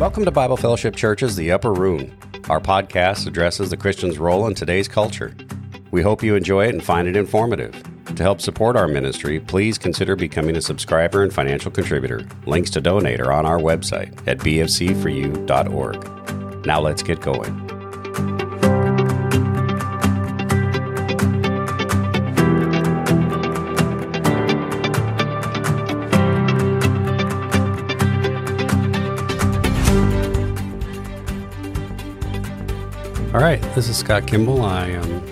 Welcome to Bible Fellowship Church's The Upper Room. Our podcast addresses the Christian's role in today's culture. We hope you enjoy it and find it informative. To help support our ministry, please consider becoming a subscriber and financial contributor. Links to donate are on our website at bfc4u.org. Now let's get going. Right, this is Scott Kimball. I am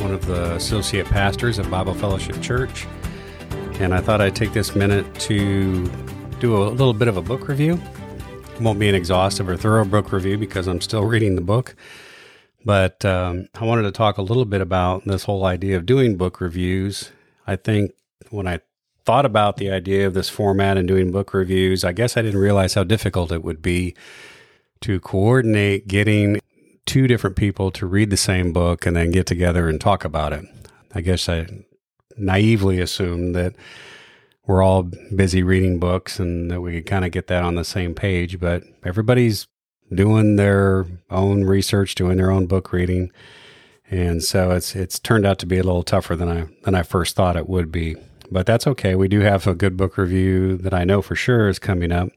one of the associate pastors at Bible Fellowship Church, and I thought I'd take this minute to do a little bit of a book review. It won't be an exhaustive or thorough book review because I'm still reading the book, but um, I wanted to talk a little bit about this whole idea of doing book reviews. I think when I thought about the idea of this format and doing book reviews, I guess I didn't realize how difficult it would be to coordinate getting two different people to read the same book and then get together and talk about it. I guess I naively assumed that we're all busy reading books and that we could kind of get that on the same page, but everybody's doing their own research, doing their own book reading. And so it's it's turned out to be a little tougher than I than I first thought it would be. But that's okay. We do have a good book review that I know for sure is coming up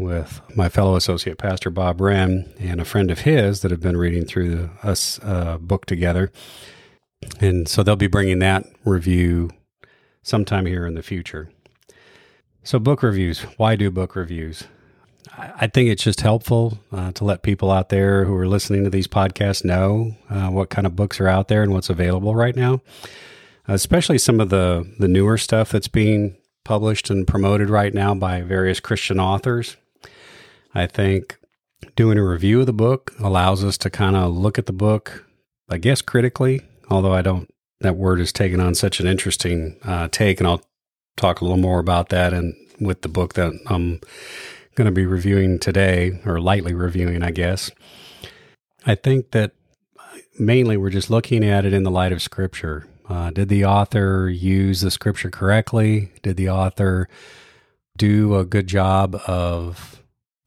with my fellow associate pastor Bob Wren and a friend of his that have been reading through us uh, book together. And so they'll be bringing that review sometime here in the future. So, book reviews. Why do book reviews? I think it's just helpful uh, to let people out there who are listening to these podcasts know uh, what kind of books are out there and what's available right now, especially some of the, the newer stuff that's being published and promoted right now by various Christian authors. I think doing a review of the book allows us to kind of look at the book, I guess, critically, although I don't, that word has taken on such an interesting uh, take, and I'll talk a little more about that and with the book that I'm going to be reviewing today, or lightly reviewing, I guess. I think that mainly we're just looking at it in the light of Scripture. Uh, did the author use the Scripture correctly? Did the author do a good job of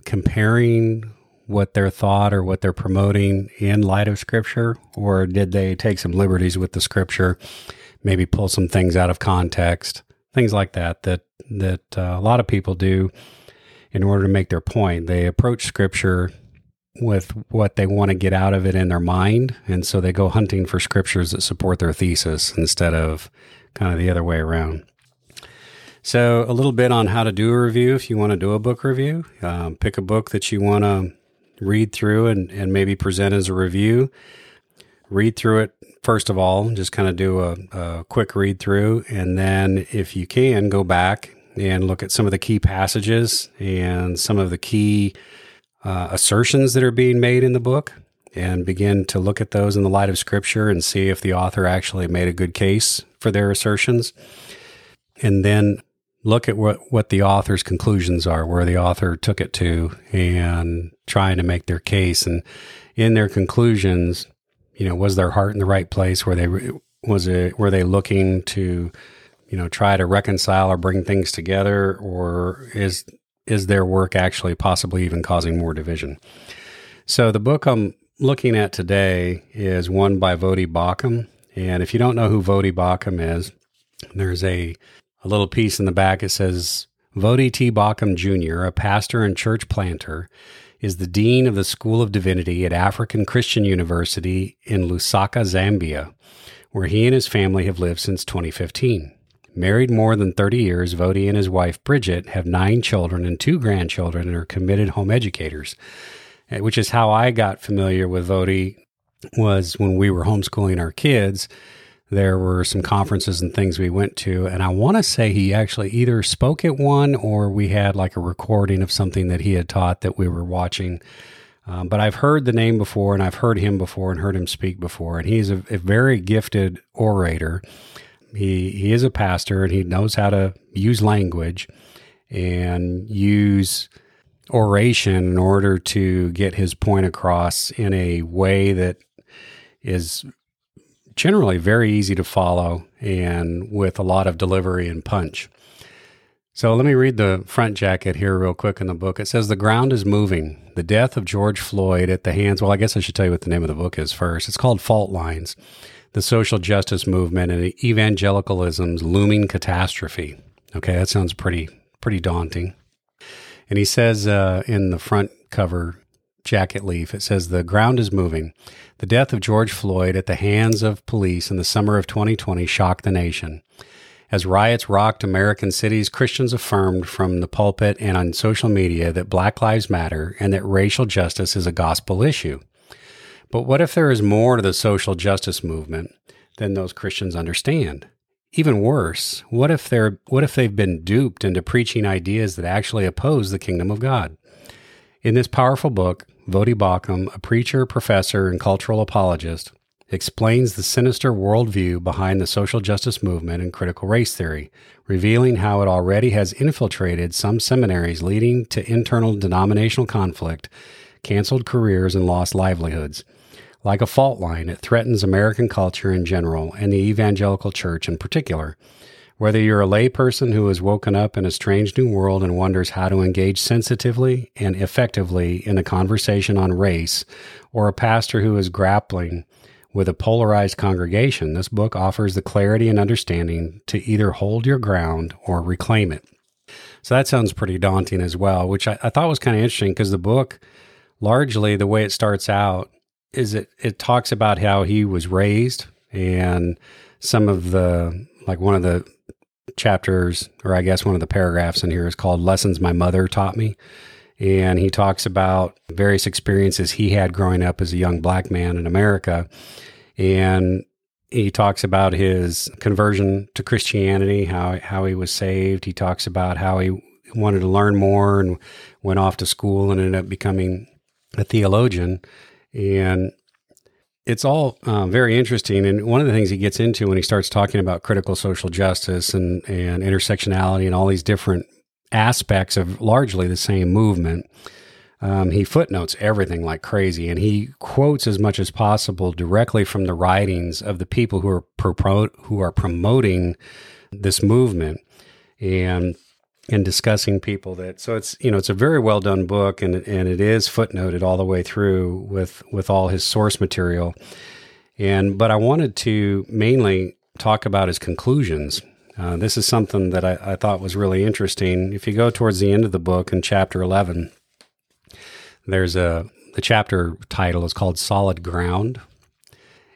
comparing what they're thought or what they're promoting in light of scripture or did they take some liberties with the scripture maybe pull some things out of context things like that that that uh, a lot of people do in order to make their point. They approach scripture with what they want to get out of it in their mind and so they go hunting for scriptures that support their thesis instead of kind of the other way around so, a little bit on how to do a review if you want to do a book review. Um, pick a book that you want to read through and, and maybe present as a review. Read through it, first of all, just kind of do a, a quick read through. And then, if you can, go back and look at some of the key passages and some of the key uh, assertions that are being made in the book and begin to look at those in the light of scripture and see if the author actually made a good case for their assertions. And then look at what, what the author's conclusions are, where the author took it to, and trying to make their case. And in their conclusions, you know, was their heart in the right place? Were they was it were they looking to, you know, try to reconcile or bring things together, or is is their work actually possibly even causing more division? So the book I'm looking at today is one by Voddie Baucham. And if you don't know who Voddie Baucham is, there's a a little piece in the back. It says Voddie T. Baucham Jr., a pastor and church planter, is the dean of the School of Divinity at African Christian University in Lusaka, Zambia, where he and his family have lived since 2015. Married more than 30 years, Voddie and his wife Bridget have nine children and two grandchildren and are committed home educators, eh, which is how I got familiar with Voddie was when we were homeschooling our kids there were some conferences and things we went to. And I want to say he actually either spoke at one or we had like a recording of something that he had taught that we were watching. Um, but I've heard the name before and I've heard him before and heard him speak before. And he's a, a very gifted orator. He, he is a pastor and he knows how to use language and use oration in order to get his point across in a way that is generally very easy to follow and with a lot of delivery and punch. So let me read the front jacket here real quick in the book. It says, The ground is moving. The death of George Floyd at the hands, well, I guess I should tell you what the name of the book is first. It's called Fault Lines The Social Justice Movement and Evangelicalism's Looming Catastrophe. Okay, that sounds pretty, pretty daunting. And he says uh, in the front cover jacket leaf, it says, The ground is moving. The death of George Floyd at the hands of police in the summer of 2020 shocked the nation. As riots rocked American cities, Christians affirmed from the pulpit and on social media that Black Lives Matter and that racial justice is a gospel issue. But what if there is more to the social justice movement than those Christians understand? Even worse, what if they're what if they've been duped into preaching ideas that actually oppose the kingdom of God? In this powerful book, Voddie Baucham, a preacher, professor, and cultural apologist, explains the sinister worldview behind the social justice movement and critical race theory, revealing how it already has infiltrated some seminaries, leading to internal denominational conflict, canceled careers, and lost livelihoods. Like a fault line, it threatens American culture in general and the evangelical church in particular. Whether you're a layperson who has woken up in a strange new world and wonders how to engage sensitively and effectively in a conversation on race, or a pastor who is grappling with a polarized congregation, this book offers the clarity and understanding to either hold your ground or reclaim it. So that sounds pretty daunting as well, which I, I thought was kind of interesting because the book, largely the way it starts out, is it it talks about how he was raised and some of the like one of the chapters or I guess one of the paragraphs in here is called Lessons My Mother Taught Me. And he talks about various experiences he had growing up as a young black man in America. And he talks about his conversion to Christianity, how how he was saved. He talks about how he wanted to learn more and went off to school and ended up becoming a theologian. And it's all uh, very interesting. And one of the things he gets into when he starts talking about critical social justice and, and intersectionality and all these different aspects of largely the same movement, um, he footnotes everything like crazy. And he quotes as much as possible directly from the writings of the people who are, pro- who are promoting this movement. And and discussing people that so it's you know it's a very well done book and and it is footnoted all the way through with with all his source material and but I wanted to mainly talk about his conclusions. Uh, this is something that I, I thought was really interesting. If you go towards the end of the book in chapter eleven, there's a the chapter title is called "Solid Ground,"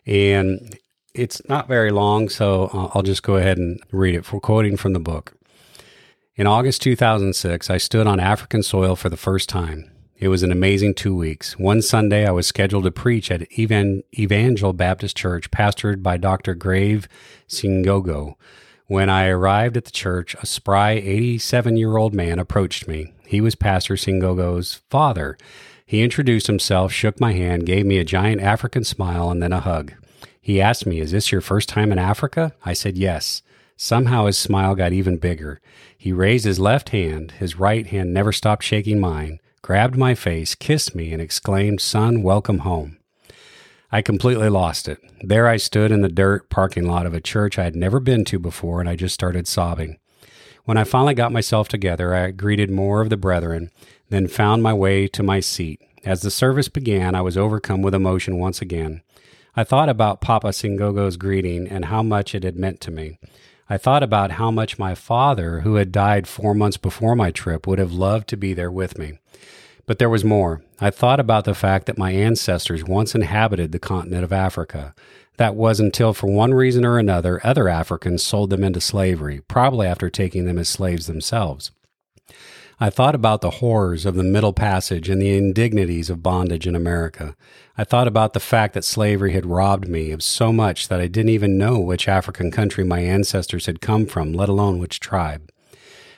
and it's not very long, so I'll just go ahead and read it. For quoting from the book. In August 2006, I stood on African soil for the first time. It was an amazing two weeks. One Sunday, I was scheduled to preach at Evan- Evangel Baptist Church, pastored by Dr. Grave Singogo. When I arrived at the church, a spry 87 year old man approached me. He was Pastor Singogo's father. He introduced himself, shook my hand, gave me a giant African smile, and then a hug. He asked me, Is this your first time in Africa? I said, Yes. Somehow his smile got even bigger. He raised his left hand, his right hand never stopped shaking mine, grabbed my face, kissed me, and exclaimed, Son, welcome home. I completely lost it. There I stood in the dirt parking lot of a church I had never been to before, and I just started sobbing. When I finally got myself together, I greeted more of the brethren, then found my way to my seat. As the service began, I was overcome with emotion once again. I thought about Papa Singogo's greeting and how much it had meant to me. I thought about how much my father, who had died four months before my trip, would have loved to be there with me. But there was more. I thought about the fact that my ancestors once inhabited the continent of Africa. That was until, for one reason or another, other Africans sold them into slavery, probably after taking them as slaves themselves. I thought about the horrors of the Middle Passage and the indignities of bondage in America. I thought about the fact that slavery had robbed me of so much that I didn't even know which African country my ancestors had come from, let alone which tribe.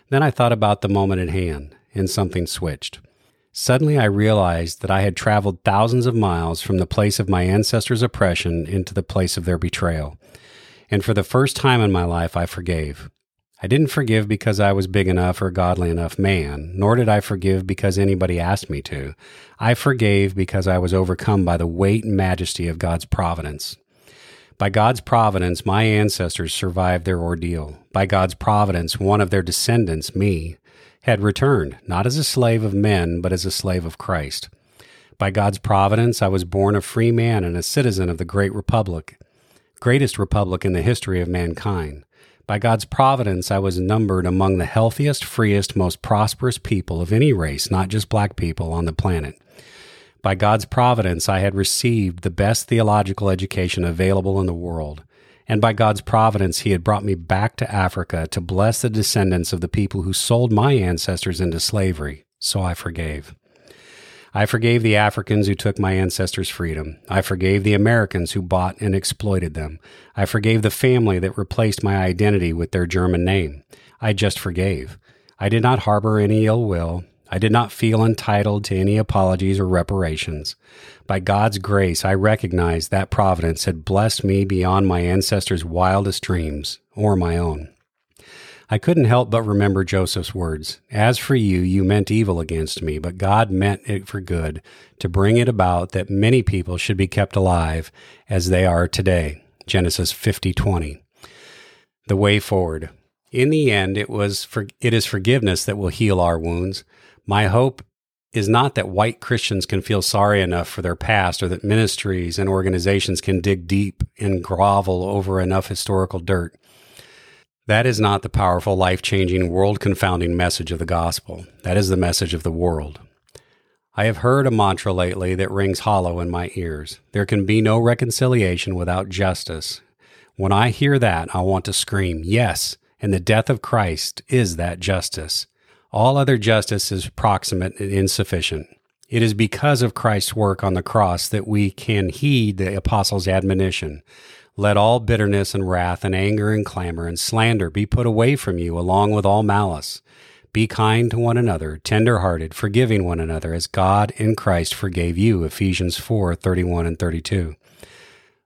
Then I thought about the moment at hand, and something switched. Suddenly I realized that I had traveled thousands of miles from the place of my ancestors' oppression into the place of their betrayal. And for the first time in my life, I forgave. I didn't forgive because I was big enough or godly enough man, nor did I forgive because anybody asked me to. I forgave because I was overcome by the weight and majesty of God's providence. By God's providence, my ancestors survived their ordeal. By God's providence, one of their descendants, me, had returned, not as a slave of men, but as a slave of Christ. By God's providence, I was born a free man and a citizen of the great republic, greatest republic in the history of mankind. By God's providence, I was numbered among the healthiest, freest, most prosperous people of any race, not just black people, on the planet. By God's providence, I had received the best theological education available in the world. And by God's providence, He had brought me back to Africa to bless the descendants of the people who sold my ancestors into slavery. So I forgave. I forgave the Africans who took my ancestors' freedom. I forgave the Americans who bought and exploited them. I forgave the family that replaced my identity with their German name. I just forgave. I did not harbor any ill will. I did not feel entitled to any apologies or reparations. By God's grace, I recognized that providence had blessed me beyond my ancestors' wildest dreams or my own. I couldn't help but remember Joseph's words As for you, you meant evil against me, but God meant it for good, to bring it about that many people should be kept alive as they are today. Genesis 50 20. The way forward. In the end, it was for, it is forgiveness that will heal our wounds. My hope is not that white Christians can feel sorry enough for their past or that ministries and organizations can dig deep and grovel over enough historical dirt. That is not the powerful, life changing, world confounding message of the gospel. That is the message of the world. I have heard a mantra lately that rings hollow in my ears. There can be no reconciliation without justice. When I hear that, I want to scream, Yes, and the death of Christ is that justice. All other justice is proximate and insufficient. It is because of Christ's work on the cross that we can heed the apostles' admonition. Let all bitterness and wrath and anger and clamor and slander be put away from you along with all malice. Be kind to one another, tender hearted, forgiving one another as God in Christ forgave you. Ephesians 4 31 and 32.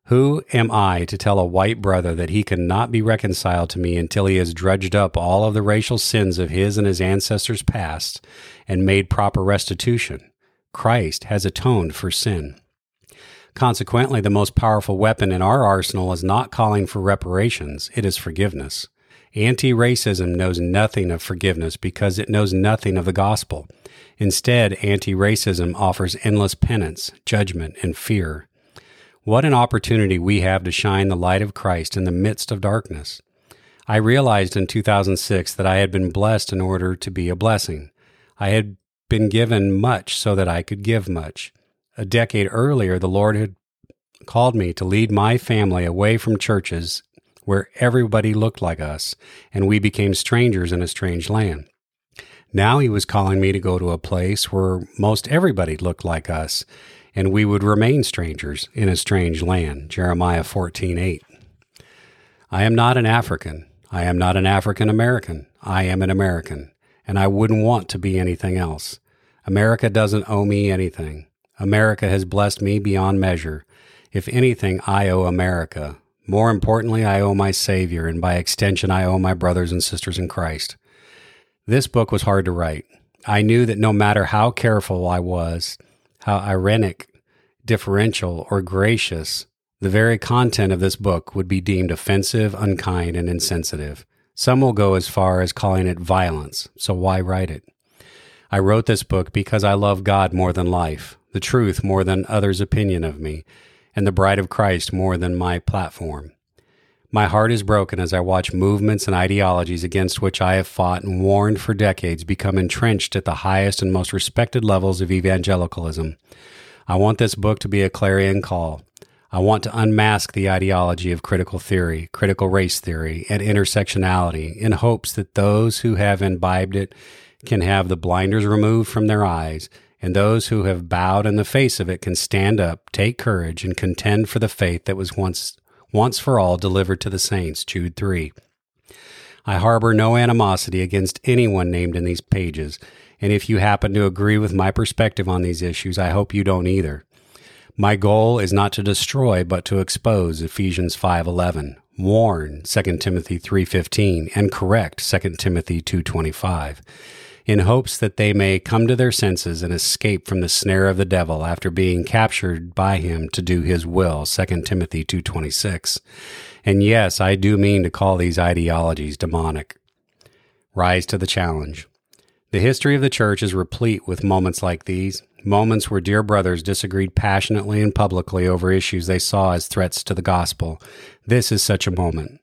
Who am I to tell a white brother that he cannot be reconciled to me until he has dredged up all of the racial sins of his and his ancestors past and made proper restitution? Christ has atoned for sin. Consequently, the most powerful weapon in our arsenal is not calling for reparations, it is forgiveness. Anti racism knows nothing of forgiveness because it knows nothing of the gospel. Instead, anti racism offers endless penance, judgment, and fear. What an opportunity we have to shine the light of Christ in the midst of darkness. I realized in 2006 that I had been blessed in order to be a blessing. I had been given much so that I could give much. A decade earlier, the Lord had called me to lead my family away from churches where everybody looked like us and we became strangers in a strange land. Now he was calling me to go to a place where most everybody looked like us and we would remain strangers in a strange land. Jeremiah 14:8. I am not an African. I am not an African American. I am an American, and I wouldn't want to be anything else. America doesn't owe me anything. America has blessed me beyond measure. If anything, I owe America. More importantly, I owe my Savior, and by extension, I owe my brothers and sisters in Christ. This book was hard to write. I knew that no matter how careful I was, how ironic, differential, or gracious, the very content of this book would be deemed offensive, unkind, and insensitive. Some will go as far as calling it violence, so why write it? I wrote this book because I love God more than life, the truth more than others' opinion of me, and the bride of Christ more than my platform. My heart is broken as I watch movements and ideologies against which I have fought and warned for decades become entrenched at the highest and most respected levels of evangelicalism. I want this book to be a clarion call. I want to unmask the ideology of critical theory, critical race theory, and intersectionality in hopes that those who have imbibed it can have the blinders removed from their eyes, and those who have bowed in the face of it can stand up, take courage, and contend for the faith that was once once for all delivered to the saints. Jude 3. I harbor no animosity against anyone named in these pages, and if you happen to agree with my perspective on these issues, I hope you don't either. My goal is not to destroy but to expose Ephesians 5:11, warn 2 Timothy 3:15, and correct 2 Timothy 2:25. In hopes that they may come to their senses and escape from the snare of the devil after being captured by him to do his will 2 timothy 2.26 and yes i do mean to call these ideologies demonic. Rise to the challenge. The history of the church is replete with moments like these moments where dear brothers disagreed passionately and publicly over issues they saw as threats to the gospel. This is such a moment.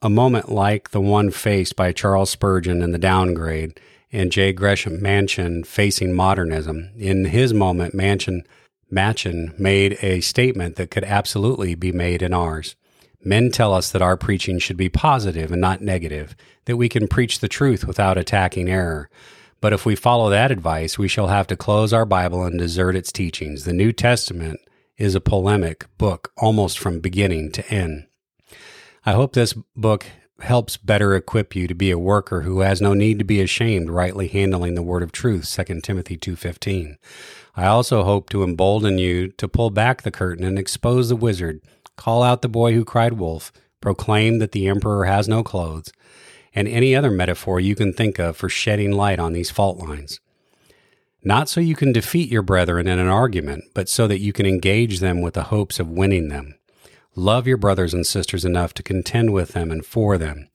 A moment like the one faced by Charles Spurgeon in The Downgrade and J. Gresham Machen facing modernism. In his moment, Machen, Machen made a statement that could absolutely be made in ours. Men tell us that our preaching should be positive and not negative, that we can preach the truth without attacking error. But if we follow that advice, we shall have to close our Bible and desert its teachings. The New Testament is a polemic book almost from beginning to end. I hope this book helps better equip you to be a worker who has no need to be ashamed rightly handling the word of truth 2 timothy 2.15 i also hope to embolden you to pull back the curtain and expose the wizard. Call out the boy who cried wolf. Proclaim that the emperor has no clothes. And any other metaphor you can think of for shedding light on these fault lines. Not so you can defeat your brethren in an argument but so that you can engage them with the hopes of winning them Love your brothers and sisters enough to contend with them and for them.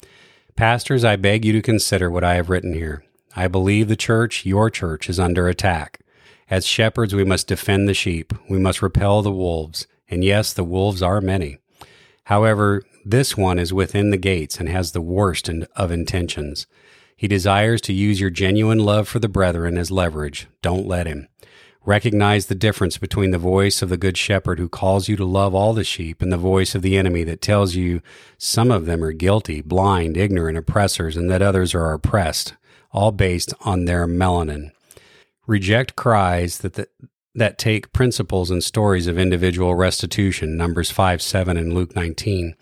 Pastors, I beg you to consider what I have written here. I believe the church, your church, is under attack. As shepherds, we must defend the sheep. We must repel the wolves. And yes, the wolves are many. However, this one is within the gates and has the worst of intentions. He desires to use your genuine love for the brethren as leverage. Don't let him. Recognize the difference between the voice of the Good Shepherd who calls you to love all the sheep and the voice of the enemy that tells you some of them are guilty, blind, ignorant oppressors, and that others are oppressed, all based on their melanin. Reject cries that, the, that take principles and stories of individual restitution, Numbers 5 7 and Luke 19,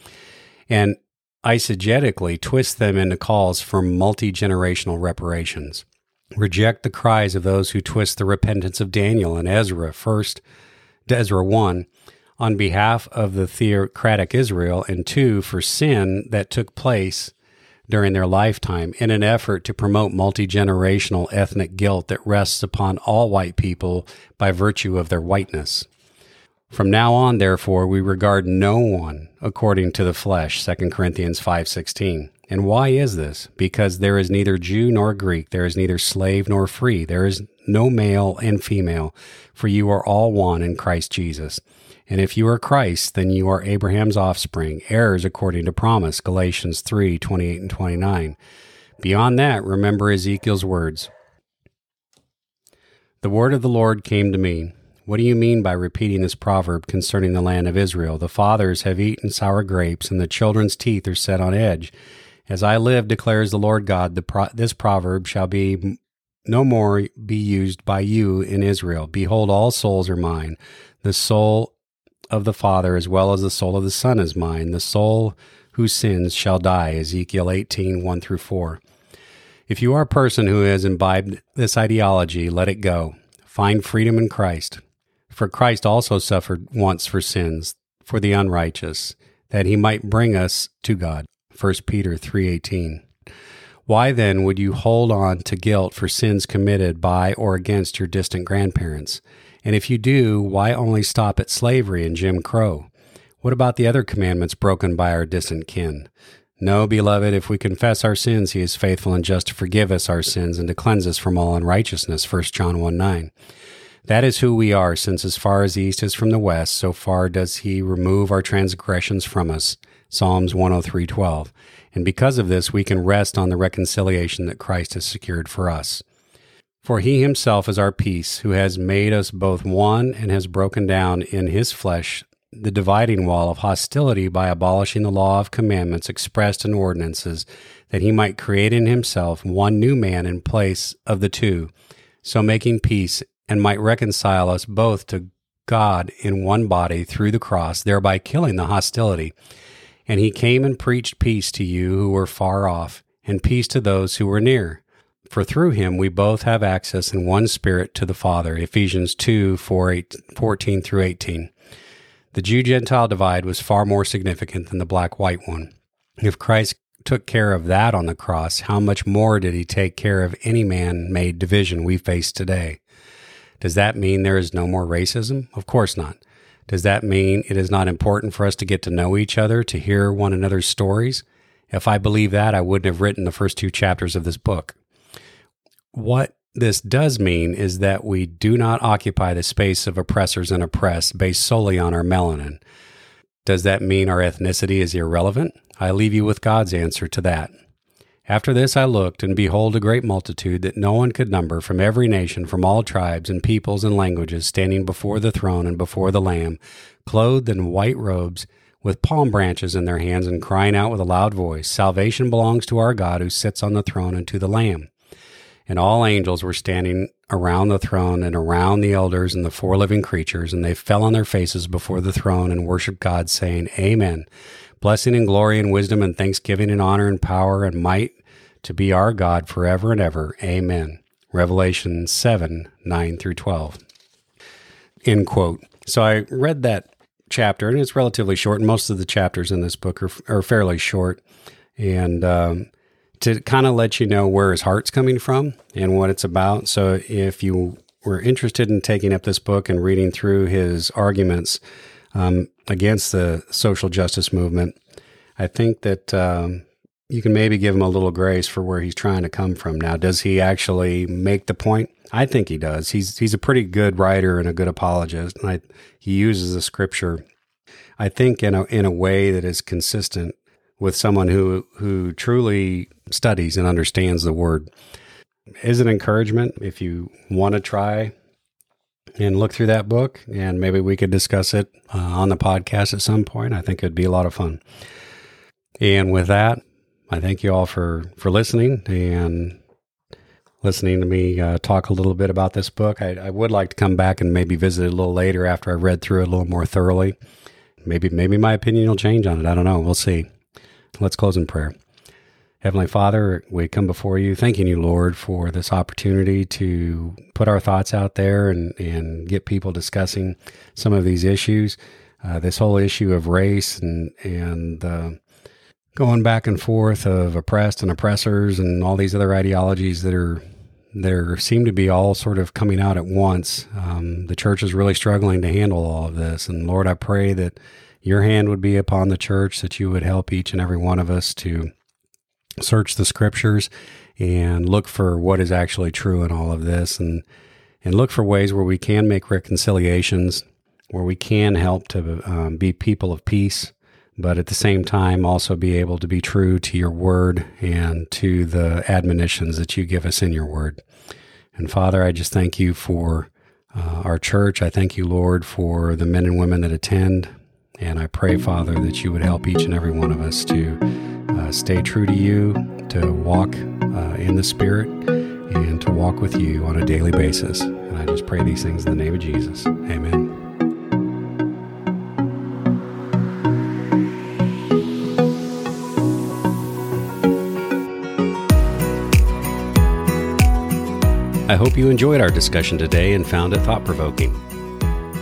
and eisegetically twist them into calls for multi generational reparations. Reject the cries of those who twist the repentance of Daniel and Ezra, first, Ezra 1, on behalf of the theocratic Israel, and two, for sin that took place during their lifetime in an effort to promote multi generational ethnic guilt that rests upon all white people by virtue of their whiteness. From now on, therefore, we regard no one according to the flesh, 2 Corinthians 5.16. And why is this? Because there is neither Jew nor Greek, there is neither slave nor free, there is no male and female, for you are all one in Christ Jesus. And if you are Christ, then you are Abraham's offspring, heirs according to promise, Galatians 3 28 and 29. Beyond that, remember Ezekiel's words. The word of the Lord came to me. What do you mean by repeating this proverb concerning the land of Israel? The fathers have eaten sour grapes, and the children's teeth are set on edge. As I live, declares the Lord God, pro- this proverb shall be no more be used by you in Israel. Behold, all souls are mine. The soul of the Father as well as the soul of the Son is mine. The soul who sins shall die. Ezekiel 18, 1 through 4. If you are a person who has imbibed this ideology, let it go. Find freedom in Christ. For Christ also suffered once for sins, for the unrighteous, that he might bring us to God. 1 Peter 3:18. Why then would you hold on to guilt for sins committed by or against your distant grandparents? And if you do, why only stop at slavery and Jim Crow? What about the other commandments broken by our distant kin? No, beloved, if we confess our sins, he is faithful and just to forgive us our sins and to cleanse us from all unrighteousness. 1 John 1 9. That is who we are, since as far as the east is from the west, so far does he remove our transgressions from us. Psalms 103:12. And because of this, we can rest on the reconciliation that Christ has secured for us. For he himself is our peace, who has made us both one and has broken down in his flesh the dividing wall of hostility by abolishing the law of commandments expressed in ordinances, that he might create in himself one new man in place of the two, so making peace and might reconcile us both to God in one body through the cross, thereby killing the hostility. And he came and preached peace to you who were far off, and peace to those who were near. For through him we both have access in one spirit to the Father. Ephesians 2 4, 8, 14 through 18. The Jew Gentile divide was far more significant than the black white one. If Christ took care of that on the cross, how much more did he take care of any man made division we face today? Does that mean there is no more racism? Of course not. Does that mean it is not important for us to get to know each other, to hear one another's stories? If I believe that, I wouldn't have written the first two chapters of this book. What this does mean is that we do not occupy the space of oppressors and oppressed based solely on our melanin. Does that mean our ethnicity is irrelevant? I leave you with God's answer to that. After this I looked, and behold, a great multitude that no one could number from every nation, from all tribes and peoples and languages, standing before the throne and before the Lamb, clothed in white robes, with palm branches in their hands, and crying out with a loud voice Salvation belongs to our God who sits on the throne and to the Lamb. And all angels were standing around the throne and around the elders and the four living creatures, and they fell on their faces before the throne and worshiped God, saying, Amen. Blessing and glory and wisdom and thanksgiving and honor and power and might to be our God forever and ever. Amen. Revelation 7 9 through 12. End quote. So I read that chapter, and it's relatively short. Most of the chapters in this book are, are fairly short. And um, to kind of let you know where his heart's coming from and what it's about. So if you were interested in taking up this book and reading through his arguments, um, against the social justice movement. I think that um, you can maybe give him a little grace for where he's trying to come from. Now, does he actually make the point? I think he does. He's he's a pretty good writer and a good apologist. And I, he uses the scripture, I think, in a in a way that is consistent with someone who who truly studies and understands the word. Is an encouragement if you want to try and look through that book, and maybe we could discuss it uh, on the podcast at some point. I think it'd be a lot of fun. And with that, I thank you all for for listening and listening to me uh, talk a little bit about this book. I, I, would like to come back and maybe visit it a little later after I read through it a little more thoroughly. Maybe maybe my opinion will change on it. I don't know. We'll see. Let's close in prayer. Heavenly Father, we come before you, thanking you, Lord, for this opportunity to put our thoughts out there and, and get people discussing some of these issues. Uh, this whole issue of race and, and uh, going back and forth of oppressed and oppressors and all these other ideologies that are there seem to be all sort of coming out at once. Um, the church is really struggling to handle all of this. And Lord, I pray that your hand would be upon the church, that you would help each and every one of us to search the scriptures and look for what is actually true in all of this and and look for ways where we can make reconciliations where we can help to um, be people of peace but at the same time also be able to be true to your word and to the admonitions that you give us in your word. And father i just thank you for uh, our church. I thank you lord for the men and women that attend. And i pray father that you would help each and every one of us to stay true to you, to walk uh, in the Spirit, and to walk with you on a daily basis. And I just pray these things in the name of Jesus. Amen. I hope you enjoyed our discussion today and found it thought provoking.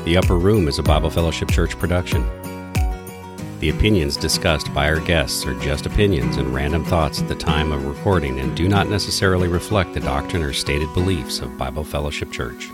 The Upper Room is a Bible Fellowship Church production. The opinions discussed by our guests are just opinions and random thoughts at the time of recording and do not necessarily reflect the doctrine or stated beliefs of Bible Fellowship Church.